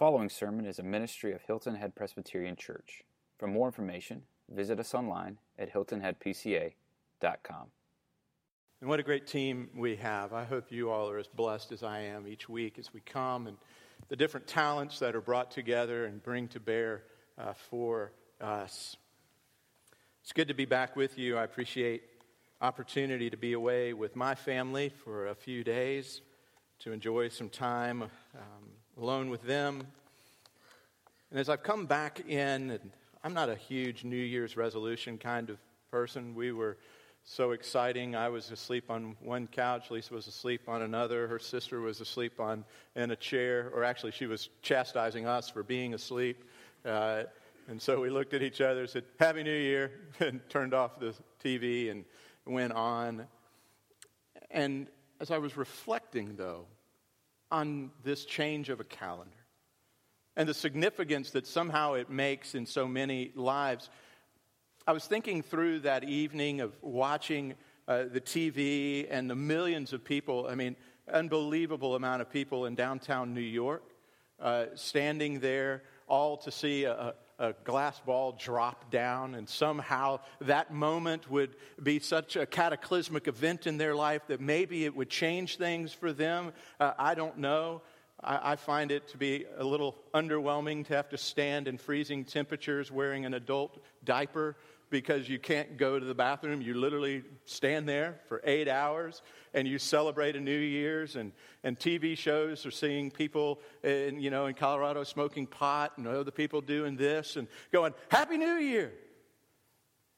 following sermon is a ministry of Hilton Head Presbyterian Church. For more information, visit us online at hiltonheadpca.com. And what a great team we have. I hope you all are as blessed as I am each week as we come and the different talents that are brought together and bring to bear uh, for us. It's good to be back with you. I appreciate opportunity to be away with my family for a few days to enjoy some time um, alone with them. And as I've come back in, and I'm not a huge New Year's resolution kind of person. We were so exciting. I was asleep on one couch. Lisa was asleep on another. Her sister was asleep on in a chair, or actually, she was chastising us for being asleep. Uh, and so we looked at each other, said, "Happy New Year," and turned off the TV and went on. And as I was reflecting, though, on this change of a calendar and the significance that somehow it makes in so many lives. I was thinking through that evening of watching uh, the TV and the millions of people, I mean, unbelievable amount of people in downtown New York uh, standing there, all to see a, a glass ball drop down, and somehow that moment would be such a cataclysmic event in their life that maybe it would change things for them. Uh, I don't know. I, I find it to be a little underwhelming to have to stand in freezing temperatures wearing an adult diaper because you can't go to the bathroom. You literally stand there for eight hours and you celebrate a New Year's. And, and TV shows are seeing people in, you know, in Colorado smoking pot and other people doing this and going, Happy New Year!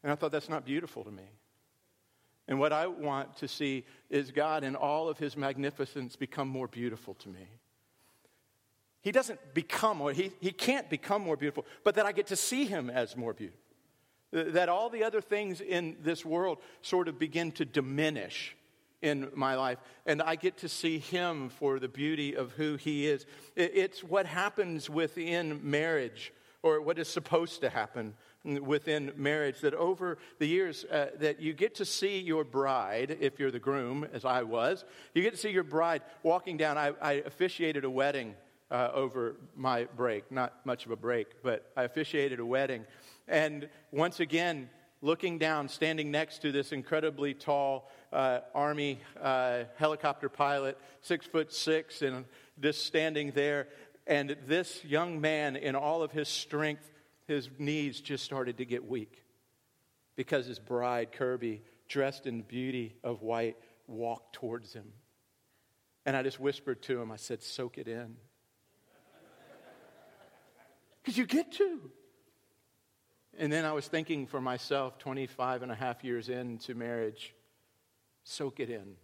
And I thought that's not beautiful to me. And what I want to see is God in all of his magnificence become more beautiful to me. He doesn't become, or he, he can't become more beautiful, but that I get to see him as more beautiful. That all the other things in this world sort of begin to diminish in my life, and I get to see him for the beauty of who he is. It's what happens within marriage, or what is supposed to happen within marriage that over the years uh, that you get to see your bride if you're the groom as i was you get to see your bride walking down i, I officiated a wedding uh, over my break not much of a break but i officiated a wedding and once again, looking down, standing next to this incredibly tall uh, Army uh, helicopter pilot, six foot six, and just standing there. And this young man, in all of his strength, his knees just started to get weak because his bride, Kirby, dressed in beauty of white, walked towards him. And I just whispered to him, I said, Soak it in. Because you get to. And then I was thinking for myself, 25 and a half years into marriage, soak it in.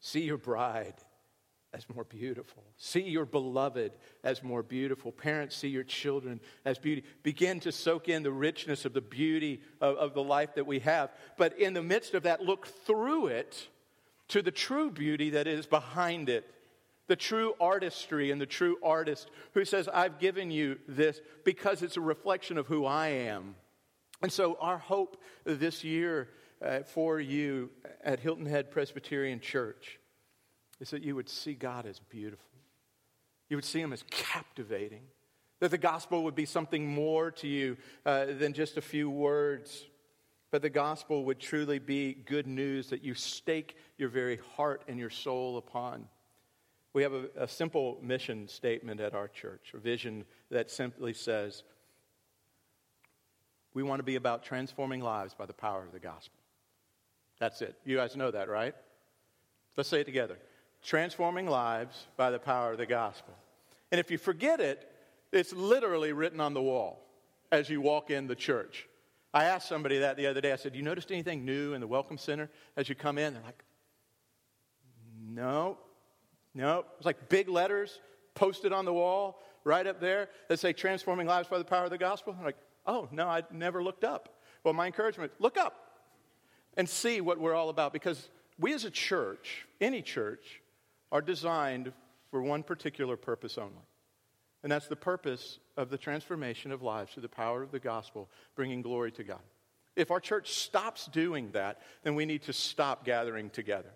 See your bride as more beautiful. See your beloved as more beautiful. Parents, see your children as beauty. Begin to soak in the richness of the beauty of, of the life that we have. But in the midst of that, look through it to the true beauty that is behind it the true artistry and the true artist who says, I've given you this because it's a reflection of who I am. And so, our hope this year uh, for you at Hilton Head Presbyterian Church is that you would see God as beautiful, you would see Him as captivating, that the gospel would be something more to you uh, than just a few words. But the gospel would truly be good news that you stake your very heart and your soul upon. We have a, a simple mission statement at our church, a vision that simply says, we want to be about transforming lives by the power of the gospel. That's it. You guys know that, right? Let's say it together. Transforming lives by the power of the gospel. And if you forget it, it's literally written on the wall as you walk in the church. I asked somebody that the other day. I said, You noticed anything new in the Welcome Center as you come in? They're like, No. No, it's like big letters posted on the wall right up there that say transforming lives by the power of the gospel. I'm like, oh, no, I never looked up. Well, my encouragement look up and see what we're all about because we as a church, any church, are designed for one particular purpose only. And that's the purpose of the transformation of lives through the power of the gospel, bringing glory to God. If our church stops doing that, then we need to stop gathering together.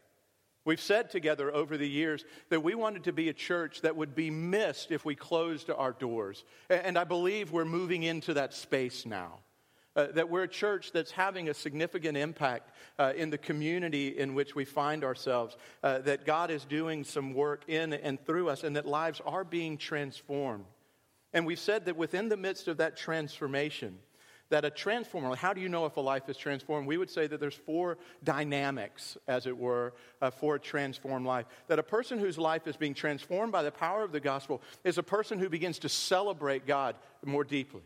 We've said together over the years that we wanted to be a church that would be missed if we closed our doors. And I believe we're moving into that space now. Uh, that we're a church that's having a significant impact uh, in the community in which we find ourselves, uh, that God is doing some work in and through us, and that lives are being transformed. And we've said that within the midst of that transformation, that a transformer, how do you know if a life is transformed? We would say that there's four dynamics, as it were, uh, for a transformed life. That a person whose life is being transformed by the power of the gospel is a person who begins to celebrate God more deeply.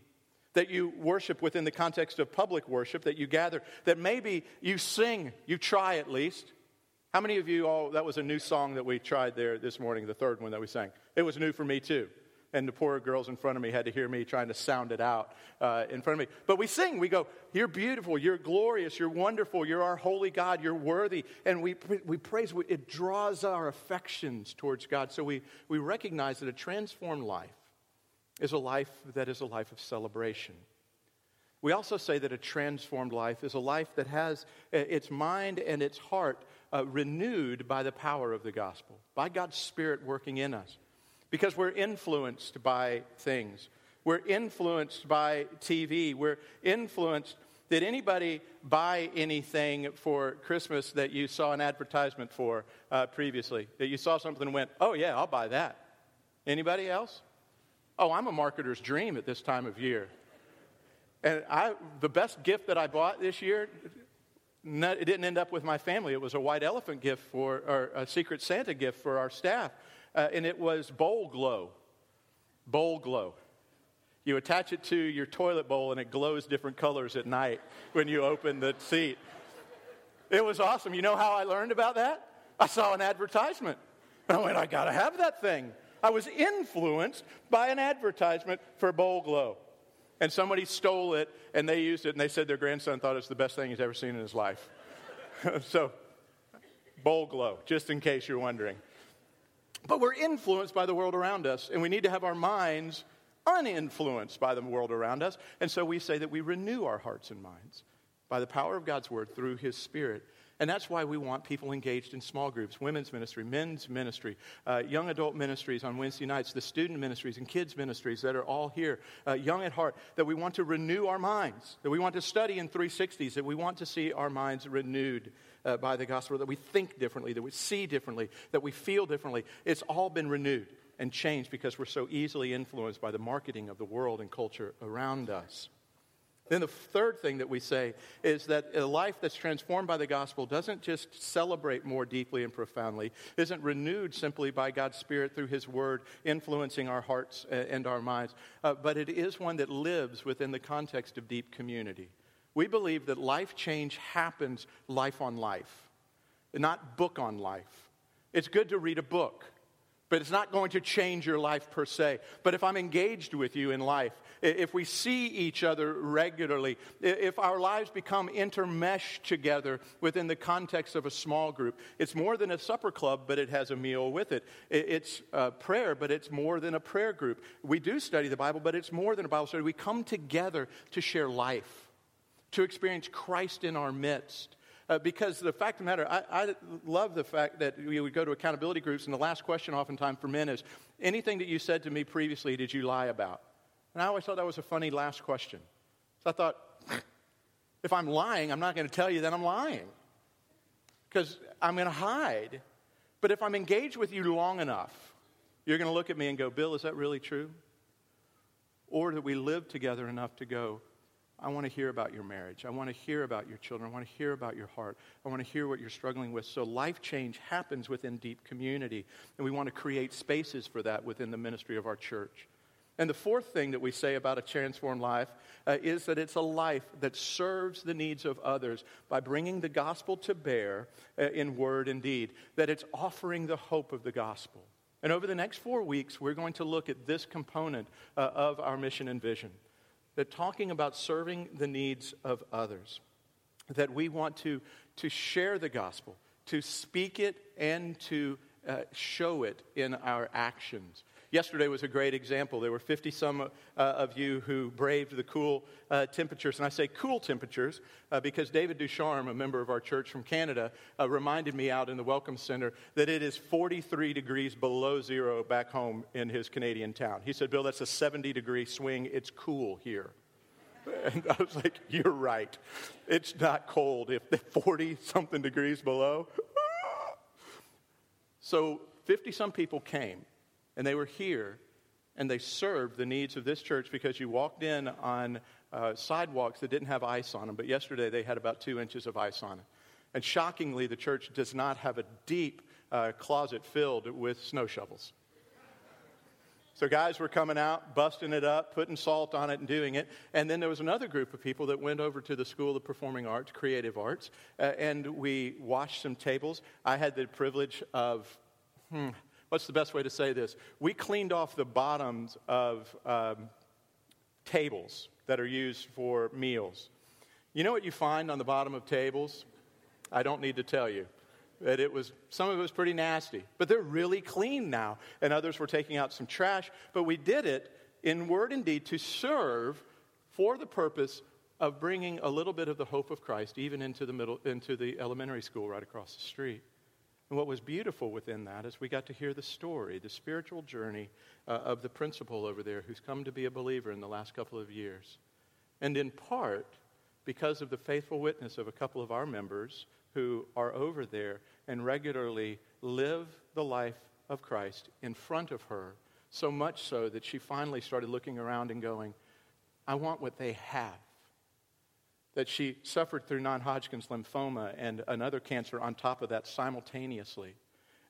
That you worship within the context of public worship, that you gather, that maybe you sing, you try at least. How many of you all, that was a new song that we tried there this morning, the third one that we sang? It was new for me too and the poor girls in front of me had to hear me trying to sound it out uh, in front of me. But we sing, we go, You're beautiful, you're glorious, you're wonderful, you're our holy God, you're worthy. And we, we praise, it draws our affections towards God. So we, we recognize that a transformed life is a life that is a life of celebration. We also say that a transformed life is a life that has uh, its mind and its heart uh, renewed by the power of the gospel, by God's Spirit working in us because we're influenced by things. We're influenced by TV. We're influenced. Did anybody buy anything for Christmas that you saw an advertisement for uh, previously? That you saw something and went, oh, yeah, I'll buy that? Anybody else? Oh, I'm a marketer's dream at this time of year. And I, the best gift that I bought this year, it didn't end up with my family. It was a white elephant gift for, or a secret Santa gift for our staff uh, and it was bowl glow. Bowl glow. You attach it to your toilet bowl, and it glows different colors at night when you open the seat. It was awesome. You know how I learned about that? I saw an advertisement. I went, I got to have that thing. I was influenced by an advertisement for Bowl Glow. And somebody stole it and they used it and they said their grandson thought it was the best thing he's ever seen in his life. so, Bowl Glow, just in case you're wondering. But we're influenced by the world around us, and we need to have our minds uninfluenced by the world around us. And so we say that we renew our hearts and minds by the power of God's word through his spirit. And that's why we want people engaged in small groups, women's ministry, men's ministry, uh, young adult ministries on Wednesday nights, the student ministries and kids ministries that are all here, uh, young at heart, that we want to renew our minds, that we want to study in 360s, that we want to see our minds renewed uh, by the gospel, that we think differently, that we see differently, that we feel differently. It's all been renewed and changed because we're so easily influenced by the marketing of the world and culture around us. Then the third thing that we say is that a life that's transformed by the gospel doesn't just celebrate more deeply and profoundly, isn't renewed simply by God's Spirit through His Word influencing our hearts and our minds, uh, but it is one that lives within the context of deep community. We believe that life change happens life on life, not book on life. It's good to read a book, but it's not going to change your life per se. But if I'm engaged with you in life, if we see each other regularly, if our lives become intermeshed together within the context of a small group, it's more than a supper club, but it has a meal with it. It's prayer, but it's more than a prayer group. We do study the Bible, but it's more than a Bible study. We come together to share life to experience Christ in our midst. Uh, because the fact of the matter, I, I, love the fact that we would go to accountability groups, and the last question oftentimes for men is anything that you said to me previously, did you lie about? And I always thought that was a funny last question. So I thought, if I'm lying, I'm not going to tell you that I'm lying because I'm going to hide. But if I'm engaged with you long enough, you're going to look at me and go, Bill, is that really true? Or that we live together enough to go, I want to hear about your marriage. I want to hear about your children. I want to hear about your heart. I want to hear what you're struggling with. So, life change happens within deep community, and we want to create spaces for that within the ministry of our church. And the fourth thing that we say about a transformed life uh, is that it's a life that serves the needs of others by bringing the gospel to bear uh, in word and deed, that it's offering the hope of the gospel. And over the next four weeks, we're going to look at this component uh, of our mission and vision that talking about serving the needs of others, that we want to, to share the gospel, to speak it and to uh, show it in our actions. Yesterday was a great example. There were 50 some uh, of you who braved the cool uh, temperatures. And I say cool temperatures uh, because David Ducharme, a member of our church from Canada, uh, reminded me out in the Welcome Center that it is 43 degrees below zero back home in his Canadian town. He said, Bill, that's a 70 degree swing. It's cool here. And I was like, You're right. It's not cold if 40 something degrees below. So 50 some people came, and they were here, and they served the needs of this church because you walked in on uh, sidewalks that didn't have ice on them, but yesterday they had about two inches of ice on it. And shockingly, the church does not have a deep uh, closet filled with snow shovels. So guys were coming out, busting it up, putting salt on it, and doing it. And then there was another group of people that went over to the School of Performing Arts, Creative Arts, uh, and we washed some tables. I had the privilege of, hmm, what's the best way to say this? We cleaned off the bottoms of um, tables that are used for meals. You know what you find on the bottom of tables? I don't need to tell you that it was some of it was pretty nasty but they're really clean now and others were taking out some trash but we did it in word and deed to serve for the purpose of bringing a little bit of the hope of christ even into the middle into the elementary school right across the street and what was beautiful within that is we got to hear the story the spiritual journey uh, of the principal over there who's come to be a believer in the last couple of years and in part because of the faithful witness of a couple of our members who are over there and regularly live the life of Christ in front of her, so much so that she finally started looking around and going, I want what they have. That she suffered through non Hodgkin's lymphoma and another cancer on top of that simultaneously.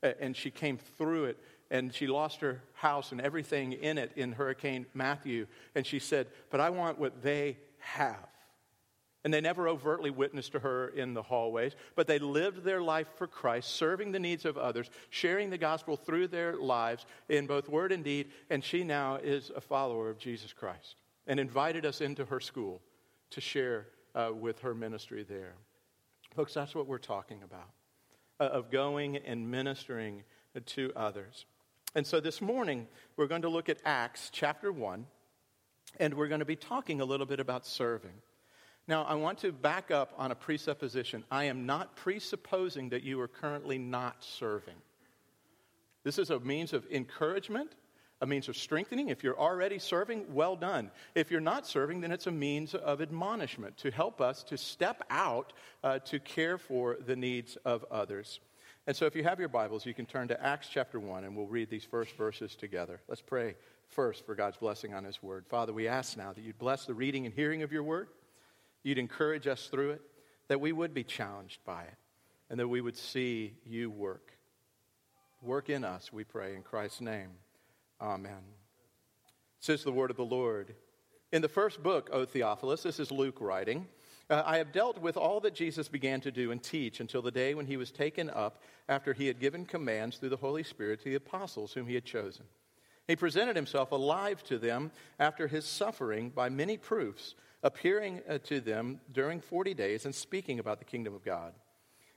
And she came through it and she lost her house and everything in it in Hurricane Matthew. And she said, But I want what they have. And they never overtly witnessed to her in the hallways, but they lived their life for Christ, serving the needs of others, sharing the gospel through their lives in both word and deed. And she now is a follower of Jesus Christ and invited us into her school to share uh, with her ministry there. Folks, that's what we're talking about uh, of going and ministering to others. And so this morning, we're going to look at Acts chapter 1, and we're going to be talking a little bit about serving. Now, I want to back up on a presupposition. I am not presupposing that you are currently not serving. This is a means of encouragement, a means of strengthening. If you're already serving, well done. If you're not serving, then it's a means of admonishment to help us to step out uh, to care for the needs of others. And so, if you have your Bibles, you can turn to Acts chapter 1, and we'll read these first verses together. Let's pray first for God's blessing on His word. Father, we ask now that you'd bless the reading and hearing of your word you'd encourage us through it, that we would be challenged by it, and that we would see you work. Work in us, we pray, in Christ's name. Amen. Says the word of the Lord. In the first book, O Theophilus, this is Luke writing, uh, I have dealt with all that Jesus began to do and teach until the day when he was taken up after he had given commands through the Holy Spirit to the apostles whom he had chosen. He presented himself alive to them after his suffering by many proofs appearing uh, to them during 40 days and speaking about the kingdom of God.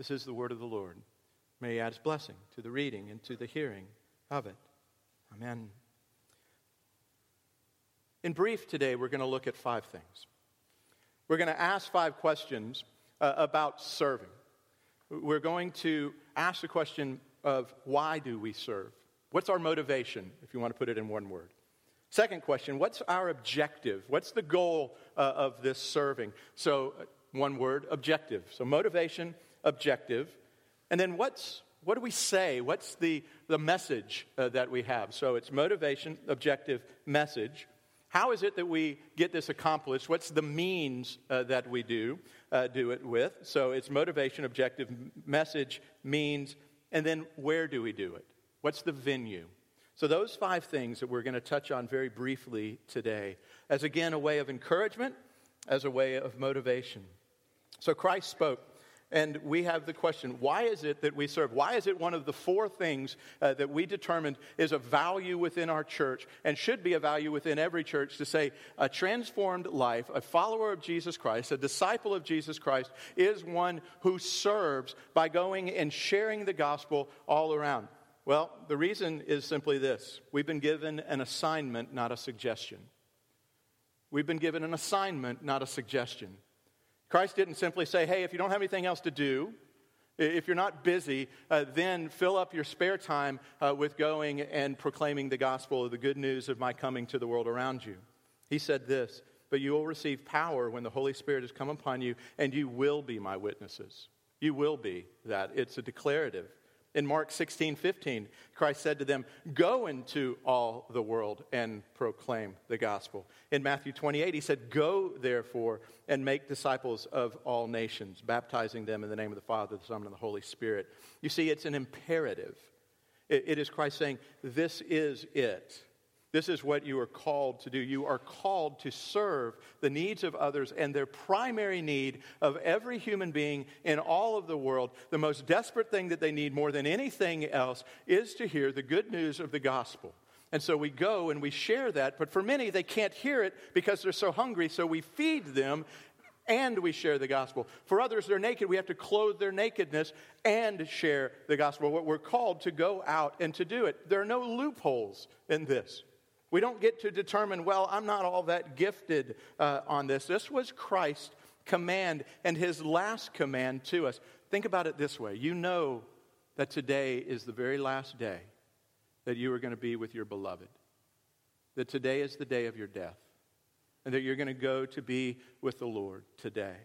This is the word of the Lord. May he add his blessing to the reading and to the hearing of it. Amen. In brief, today we're going to look at five things. We're going to ask five questions uh, about serving. We're going to ask the question of why do we serve? What's our motivation, if you want to put it in one word? Second question What's our objective? What's the goal uh, of this serving? So, uh, one word objective. So, motivation, objective. And then, what's, what do we say? What's the, the message uh, that we have? So, it's motivation, objective, message. How is it that we get this accomplished? What's the means uh, that we do uh, do it with? So it's motivation, objective, message, means, and then where do we do it? What's the venue? So those five things that we're going to touch on very briefly today, as again a way of encouragement, as a way of motivation. So Christ spoke and we have the question why is it that we serve? Why is it one of the four things uh, that we determined is a value within our church and should be a value within every church to say a transformed life, a follower of Jesus Christ, a disciple of Jesus Christ, is one who serves by going and sharing the gospel all around? Well, the reason is simply this we've been given an assignment, not a suggestion. We've been given an assignment, not a suggestion. Christ didn't simply say, hey, if you don't have anything else to do, if you're not busy, uh, then fill up your spare time uh, with going and proclaiming the gospel of the good news of my coming to the world around you. He said this, but you will receive power when the Holy Spirit has come upon you, and you will be my witnesses. You will be that. It's a declarative. In Mark 16, 15, Christ said to them, Go into all the world and proclaim the gospel. In Matthew 28, he said, Go therefore and make disciples of all nations, baptizing them in the name of the Father, the Son, and the Holy Spirit. You see, it's an imperative. it is Christ saying, This is it. This is what you are called to do. You are called to serve the needs of others and their primary need of every human being in all of the world. The most desperate thing that they need more than anything else is to hear the good news of the gospel. And so we go and we share that, but for many, they can't hear it because they're so hungry, so we feed them and we share the gospel. For others, they're naked. We have to clothe their nakedness and share the gospel. What we're called to go out and to do it. There are no loopholes in this. We don't get to determine, well, I'm not all that gifted uh, on this. This was Christ's command and his last command to us. Think about it this way you know that today is the very last day that you are going to be with your beloved, that today is the day of your death, and that you're going to go to be with the Lord today.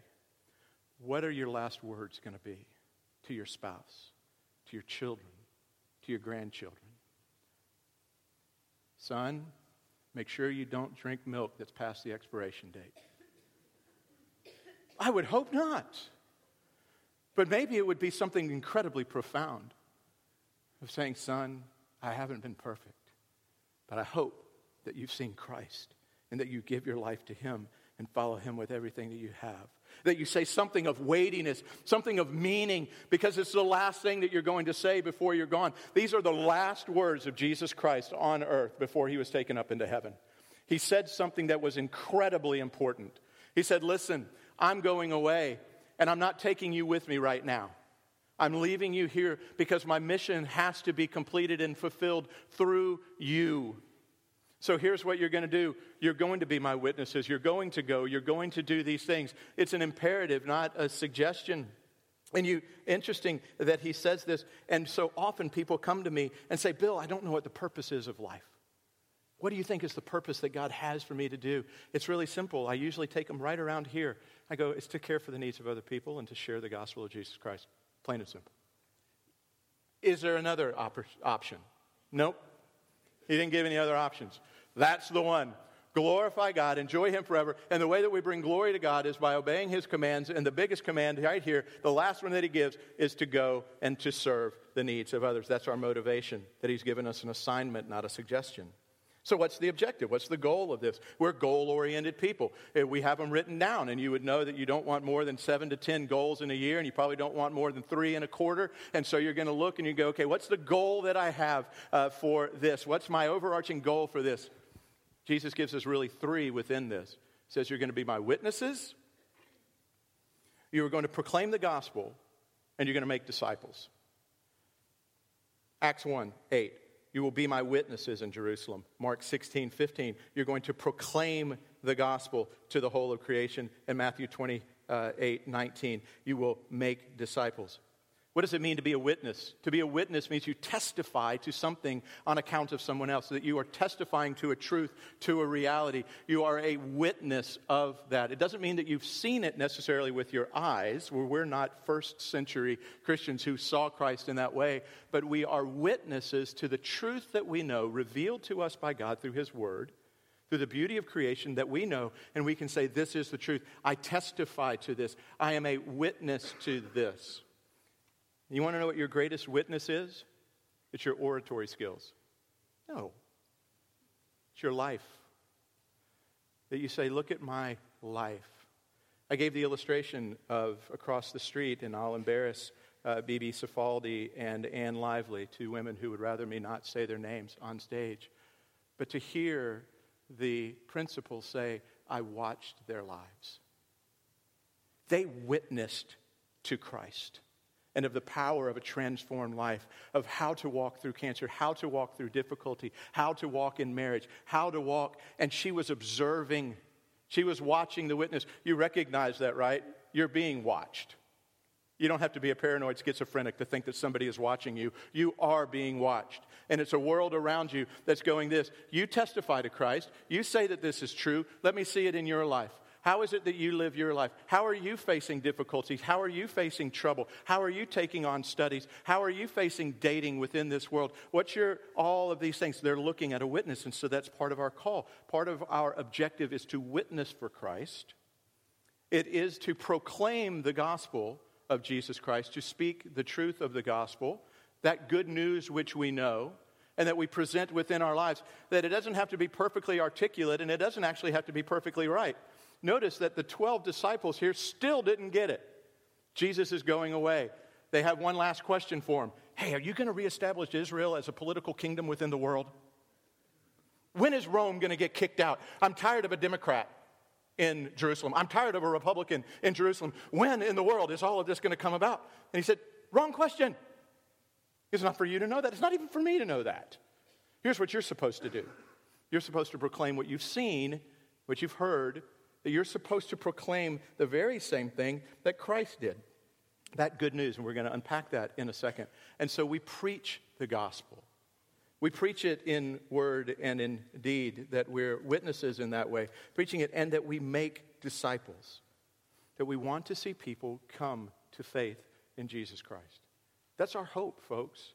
What are your last words going to be to your spouse, to your children, to your grandchildren? Son, make sure you don't drink milk that's past the expiration date. I would hope not. But maybe it would be something incredibly profound of saying, Son, I haven't been perfect, but I hope that you've seen Christ and that you give your life to Him and follow Him with everything that you have that you say something of weightiness, something of meaning, because it's the last thing that you're going to say before you're gone. These are the last words of Jesus Christ on earth before he was taken up into heaven. He said something that was incredibly important. He said, Listen, I'm going away, and I'm not taking you with me right now. I'm leaving you here because my mission has to be completed and fulfilled through you. So here's what you're going to do you're going to be my witnesses. You're going to go. You're going to do these things. It's an imperative, not a suggestion. And you, interesting that he says this. And so often people come to me and say, Bill, I don't know what the purpose is of life. What do you think is the purpose that God has for me to do? It's really simple. I usually take them right around here. I go, it's to care for the needs of other people and to share the gospel of Jesus Christ. Plain and simple. Is there another op- option? Nope. He didn't give any other options. That's the one. Glorify God, enjoy Him forever. And the way that we bring glory to God is by obeying His commands. And the biggest command right here, the last one that He gives, is to go and to serve the needs of others. That's our motivation, that He's given us an assignment, not a suggestion. So, what's the objective? What's the goal of this? We're goal oriented people. Eh, we have them written down, and you would know that you don't want more than seven to 10 goals in a year, and you probably don't want more than three in a quarter. And so, you're going to look and you go, okay, what's the goal that I have uh, for this? What's my overarching goal for this? Jesus gives us really three within this. He says, You're going to be my witnesses, you are going to proclaim the gospel, and you're going to make disciples. Acts 1 8. You will be my witnesses in Jerusalem. Mark 16, 15. You're going to proclaim the gospel to the whole of creation. And Matthew 28, uh, 19. You will make disciples. What does it mean to be a witness? To be a witness means you testify to something on account of someone else, that you are testifying to a truth, to a reality. You are a witness of that. It doesn't mean that you've seen it necessarily with your eyes, we're not first century Christians who saw Christ in that way, but we are witnesses to the truth that we know, revealed to us by God through His Word through the beauty of creation that we know, and we can say, This is the truth. I testify to this. I am a witness to this. You want to know what your greatest witness is? It's your oratory skills. No. It's your life. That you say, look at my life. I gave the illustration of across the street, and I'll embarrass uh, Bibi Safaldi and Anne Lively, two women who would rather me not say their names on stage. But to hear the principal say, I watched their lives. They witnessed to Christ and of the power of a transformed life, of how to walk through cancer, how to walk through difficulty, how to walk in marriage, how to walk. And she was observing, she was watching the witness. You recognize that, right? You're being watched. You don't have to be a paranoid schizophrenic to think that somebody is watching you. You are being watched. And it's a world around you that's going this. You testify to Christ. You say that this is true. Let me see it in your life. How is it that you live your life? How are you facing difficulties? How are you facing trouble? How are you taking on studies? How are you facing dating within this world? What's your, all of these things? They're looking at a witness, and so that's part of our call. Part of our objective is to witness for Christ, it is to proclaim the gospel of Jesus Christ, to speak the truth of the gospel, that good news which we know and that we present within our lives, that it doesn't have to be perfectly articulate and it doesn't actually have to be perfectly right notice that the 12 disciples here still didn't get it. Jesus is going away. They have one last question for him Hey, are you going to reestablish Israel as a political kingdom within the world? When is Rome going to get kicked out? I'm tired of a Democrat in Jerusalem. I'm tired of a Republican in Jerusalem. When in the world is all of this going to come about? And he said, Wrong question. It's not for you to know that. It's not even for me to know that. Here's what you're supposed to do you're supposed to proclaim what you've seen, what you've heard, that you're supposed to proclaim the very same thing that Christ did. That good news, and we're going to unpack that in a second. And so we preach the gospel. We preach it in word and in deed, that we're witnesses in that way, preaching it, and that we make disciples. That we want to see people come to faith in Jesus Christ. That's our hope, folks.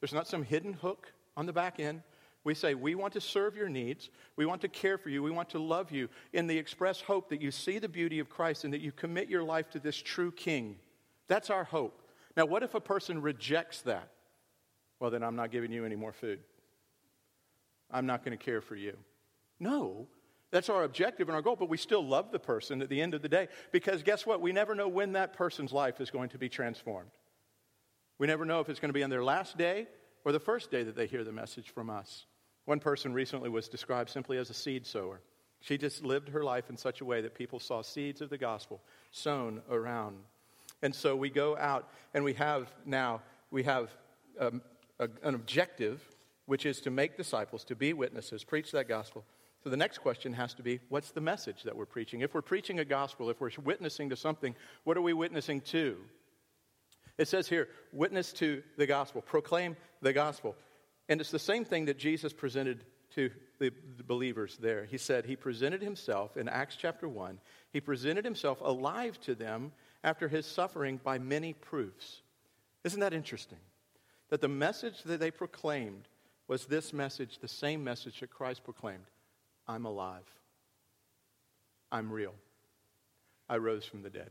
There's not some hidden hook on the back end. We say, We want to serve your needs. We want to care for you. We want to love you in the express hope that you see the beauty of Christ and that you commit your life to this true King. That's our hope. Now, what if a person rejects that? Well, then I'm not giving you any more food. I'm not going to care for you. No, that's our objective and our goal, but we still love the person at the end of the day because guess what? We never know when that person's life is going to be transformed. We never know if it's going to be on their last day or the first day that they hear the message from us. One person recently was described simply as a seed sower. She just lived her life in such a way that people saw seeds of the gospel sown around. And so we go out and we have now, we have um, a, an objective, which is to make disciples, to be witnesses, preach that gospel. So the next question has to be what's the message that we're preaching? If we're preaching a gospel, if we're witnessing to something, what are we witnessing to? It says here, witness to the gospel, proclaim the gospel. And it's the same thing that Jesus presented to the, believers there. He said he presented himself in Acts chapter 1, he presented himself alive to them after his suffering by many proofs. Isn't that interesting? That the message that they proclaimed was this message, the same message that Christ proclaimed I'm alive. I'm real. I rose from the dead.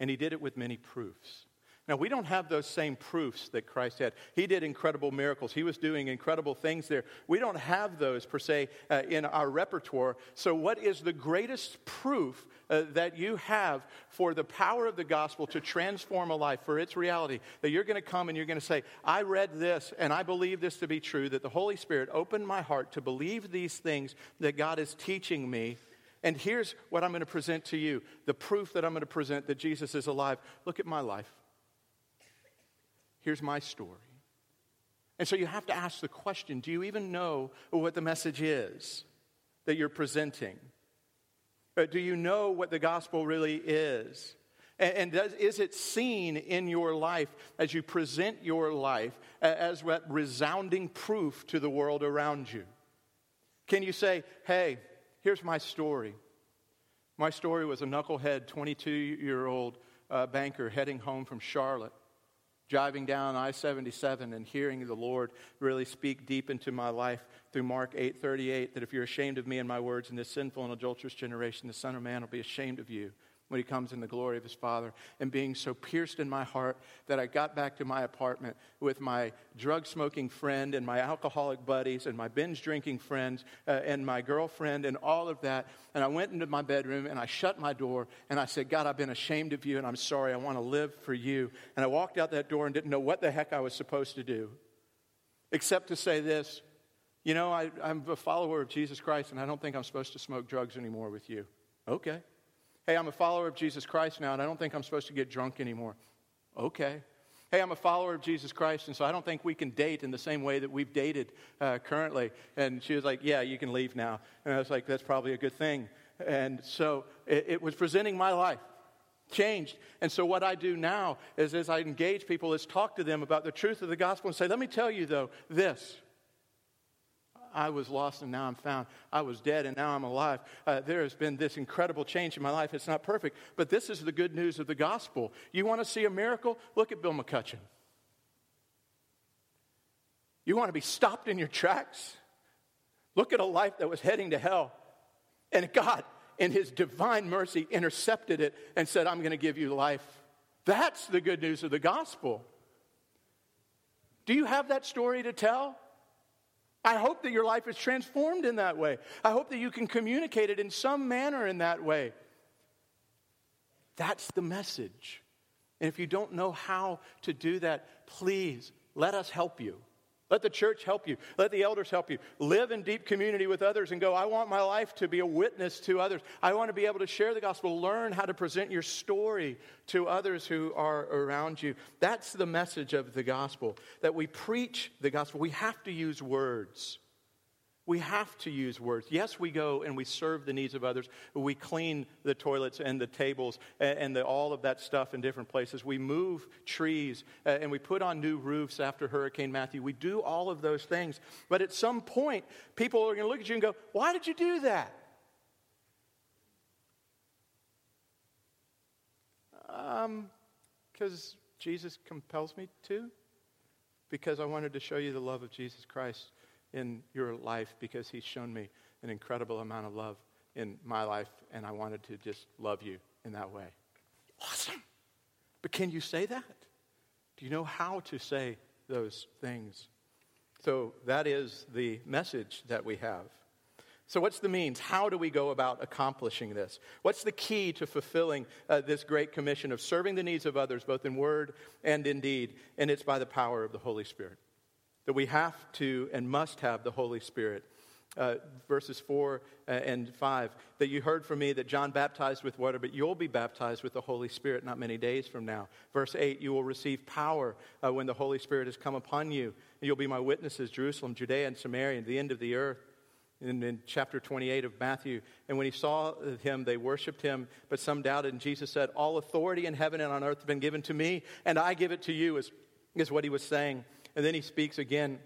And he did it with many proofs. Now, we don't have those same proofs that Christ had. He did incredible miracles, He was doing incredible things there. We don't have those, per se, uh, in our repertoire. So, what is the greatest proof uh, that you have for the power of the gospel to transform a life, for its reality? That you're going to come and you're going to say, I read this and I believe this to be true, that the Holy Spirit opened my heart to believe these things that God is teaching me. And here's what I'm going to present to you the proof that I'm going to present that Jesus is alive. Look at my life. Here's my story. And so you have to ask the question do you even know what the message is that you're presenting? Uh, do you know what the gospel really is? And, does, is it seen in your life as you present your life as resounding proof to the world around you? Can you say, hey, here's my story? My story was a knucklehead 22 year old uh, banker heading home from Charlotte driving down I-77 and hearing the Lord really speak deep into my life through Mark 8:38 that if you're ashamed of me and my words in this sinful and adulterous generation the son of man will be ashamed of you when he comes in the glory of his Father, and being so pierced in my heart that I got back to my apartment with my drug smoking friend and my alcoholic buddies and my binge drinking friends uh, and my girlfriend and all of that. And I went into my bedroom and I shut my door and I said, God, I've been ashamed of you and I'm sorry. I want to live for you. And I walked out that door and didn't know what the heck I was supposed to do, except to say this. You know, I, I'm a follower of Jesus Christ, and I don't think I'm supposed to smoke drugs anymore with you. Okay. Hey, I'm a follower of Jesus Christ now, and I don't think I'm supposed to get drunk anymore. Okay. Hey, I'm a follower of Jesus Christ, and so I don't think we can date in the same way that we've dated uh, currently. And she was like, Yeah, you can leave now. And I was like, That's probably a good thing. And so it, it was presenting my life changed. And so, what I do now is, as I engage people, is talk to them about the truth of the gospel and say, Let me tell you, though, this. I was lost and now I'm found. I was dead and now I'm alive. Uh, there has been this incredible change in my life. It's not perfect, but this is the good news of the gospel. You want to see a miracle? Look at Bill McCutcheon. You want to be stopped in your tracks? Look at a life that was heading to hell. And God, in His divine mercy, intercepted it and said, I'm going to give you life. That's the good news of the gospel. Do you have that story to tell? I hope that your life is transformed in that way. I hope that you can communicate it in some manner in that way. That's the message. And if you don't know how to do that, please let us help you. Let the church help you. Let the elders help you. Live in deep community with others and go, I want my life to be a witness to others. I want to be able to share the gospel. Learn how to present your story to others who are around you. That's the message of the gospel, that we preach the gospel. We have to use words. We have to use words. Yes, we go and we serve the needs of others. We clean the toilets and the tables and, the, all of that stuff in different places. We move trees uh, and we put on new roofs after Hurricane Matthew. We do all of those things. But at some point, people are going to look at you and go, Why did you do that? Um, because Jesus compels me to. Because I wanted to show you the love of Jesus Christ in your life because He's shown me an incredible amount of love in my life, and I wanted to just love you in that way. Awesome. But can you say that? Do you know how to say those things? So that is the message that we have. So, what's the means? How do we go about accomplishing this? What's the key to fulfilling uh, this great commission of serving the needs of others, both in word and in deed? And it's by the power of the Holy Spirit that we have to and must have the Holy Spirit. Uh, verses 4 uh, and 5 that you heard from me that John baptized with water, but you'll be baptized with the Holy Spirit not many days from now. Verse 8 you will receive power uh, when the Holy Spirit has come upon you, you'll be my witnesses, Jerusalem, Judea, and Samaria, and the end of the earth. In, in chapter 28 of Matthew, and when he saw him, they worshiped him, but some doubted. And Jesus said, All authority in heaven and on earth has been given to me, and I give it to you, is, is what he was saying. And then he speaks again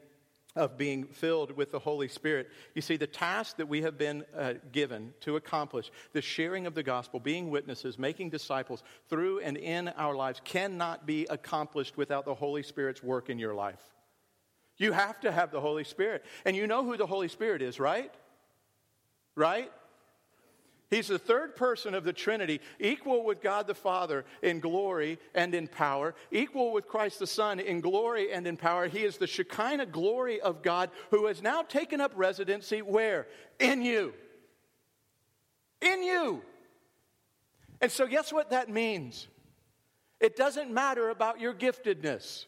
of being filled with the Holy Spirit. You see, the task that we have been uh, given to accomplish, the sharing of the gospel, being witnesses, making disciples through and in our lives, cannot be accomplished without the Holy Spirit's work in your life. You have to have the Holy Spirit. And you know who the Holy Spirit is, right? Right? He's the third person of the Trinity, equal with God the Father in glory and in power, equal with Christ the Son in glory and in power. He is the Shekinah glory of God who has now taken up residency where? In you. In you. And so, guess what that means? It doesn't matter about your giftedness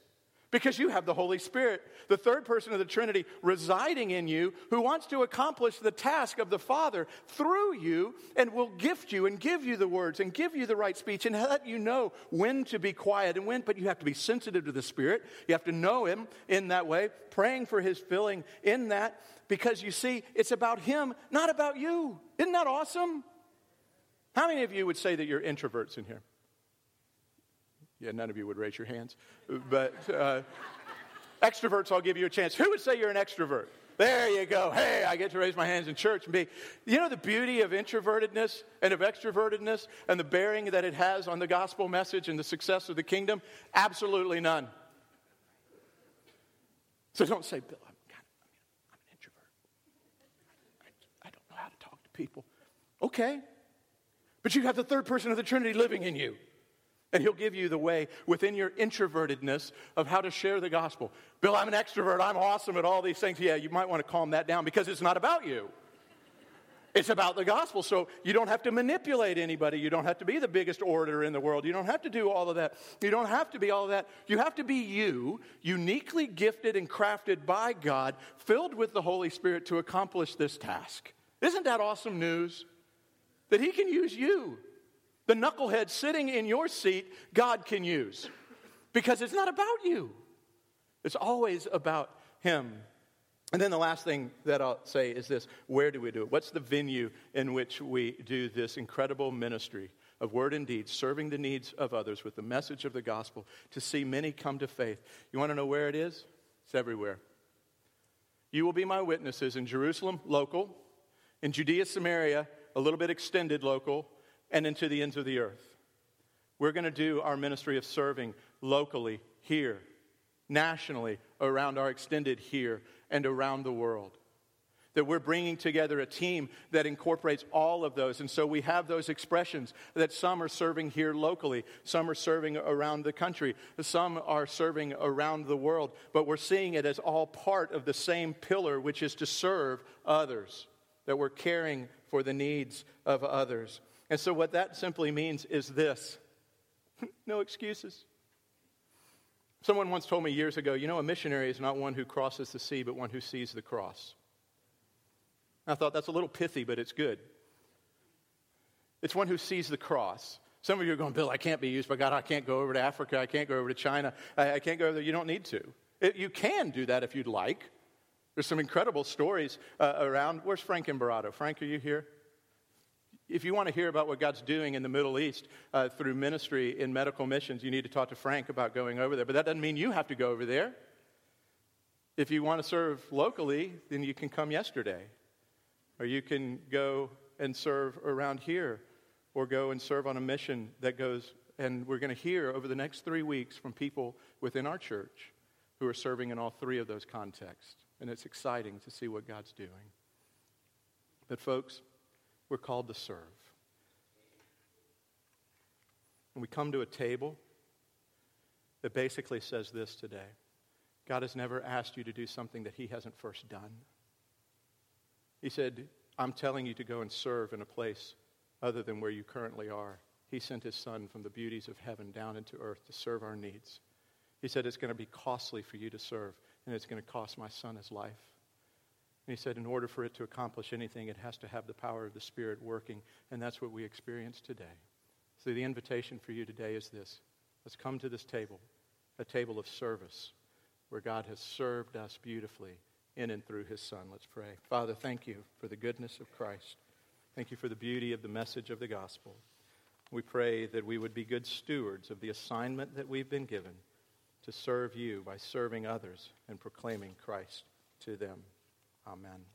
because you have the Holy Spirit, the third person of the Trinity, residing in you, who wants to accomplish the task of the Father through you and will gift you and give you the words and give you the right speech and let you know when to be quiet and when, but you have to be sensitive to the Spirit. You have to know Him in that way, praying for His filling in that, because you see, it's about Him, not about you. Isn't that awesome? How many of you would say that you're introverts in here? Yeah, none of you would raise your hands. But uh, extroverts, I'll give you a chance. Who would say you're an extrovert? There you go. Hey, I get to raise my hands in church and be. You know the beauty of introvertedness and of extrovertedness and the bearing that it has on the gospel message and the success of the kingdom? Absolutely none. So don't say, Bill, I'm, kind of, I'm an introvert. I, I don't know how to talk to people. Okay. But you have the third person of the Trinity living in you. And he'll give you the way within your introvertedness of how to share the gospel. Bill, I'm an extrovert. I'm awesome at all these things. Yeah, you might want to calm that down because it's not about you. It's about the gospel. So you don't have to manipulate anybody. You don't have to be the biggest orator in the world. You don't have to do all of that. You don't have to be all of that. You have to be you, uniquely gifted and crafted by God, filled with the Holy Spirit to accomplish this task. Isn't that awesome news? That He can use you. The knucklehead sitting in your seat, God can use because it's not about you, it's always about Him. And then the last thing that I'll say is this where do we do it? What's the venue in which we do this incredible ministry of word and deed, serving the needs of others with the message of the gospel to see many come to faith? You want to know where it is? It's everywhere. You will be my witnesses in Jerusalem, local, in Judea, Samaria, a little bit extended, local, and into the ends of the earth. We're going to do our ministry of serving locally, here, nationally, around our extended here, and around the world. That we're bringing together a team that incorporates all of those. And so we have those expressions that some are serving here locally, some are serving around the country, some are serving around the world. But we're seeing it as all part of the same pillar, which is to serve others, that we're caring for the needs of others. And so, what that simply means is this no excuses. Someone once told me years ago, you know, a missionary is not one who crosses the sea, but one who sees the cross. I thought that's a little pithy, but it's good. It's one who sees the cross. Some of you are going, Bill, I can't be used by God. I can't go over to Africa. I can't go over to China. I, I can't go there. You don't need to. It, you can do that if you'd like. There's some incredible stories uh, around. Where's Frank Barato? Frank, are you here? If you want to hear about what God's doing in the Middle East uh, through ministry in medical missions, you need to talk to Frank about going over there. But that doesn't mean you have to go over there. If you want to serve locally, then you can come yesterday. Or you can go and serve around here, or go and serve on a mission that goes. And we're going to hear over the next three weeks from people within our church who are serving in all three of those contexts. And it's exciting to see what God's doing. But, folks, we're called to serve. And we come to a table that basically says this today God has never asked you to do something that He hasn't first done. He said, I'm telling you to go and serve in a place other than where you currently are. He sent His Son from the beauties of heaven down into earth to serve our needs. He said, It's going to be costly for you to serve, and it's going to cost my Son his life. And he said, in order for it to accomplish anything, it has to have the power of the Spirit working. And that's what we experience today. So the invitation for you today is this let's come to this table, a table of service, where God has served us beautifully in and through his Son. Let's pray. Father, thank you for the goodness of Christ. Thank you for the beauty of the message of the gospel. We pray that we would be good stewards of the assignment that we've been given to serve you by serving others and proclaiming Christ to them. Amen.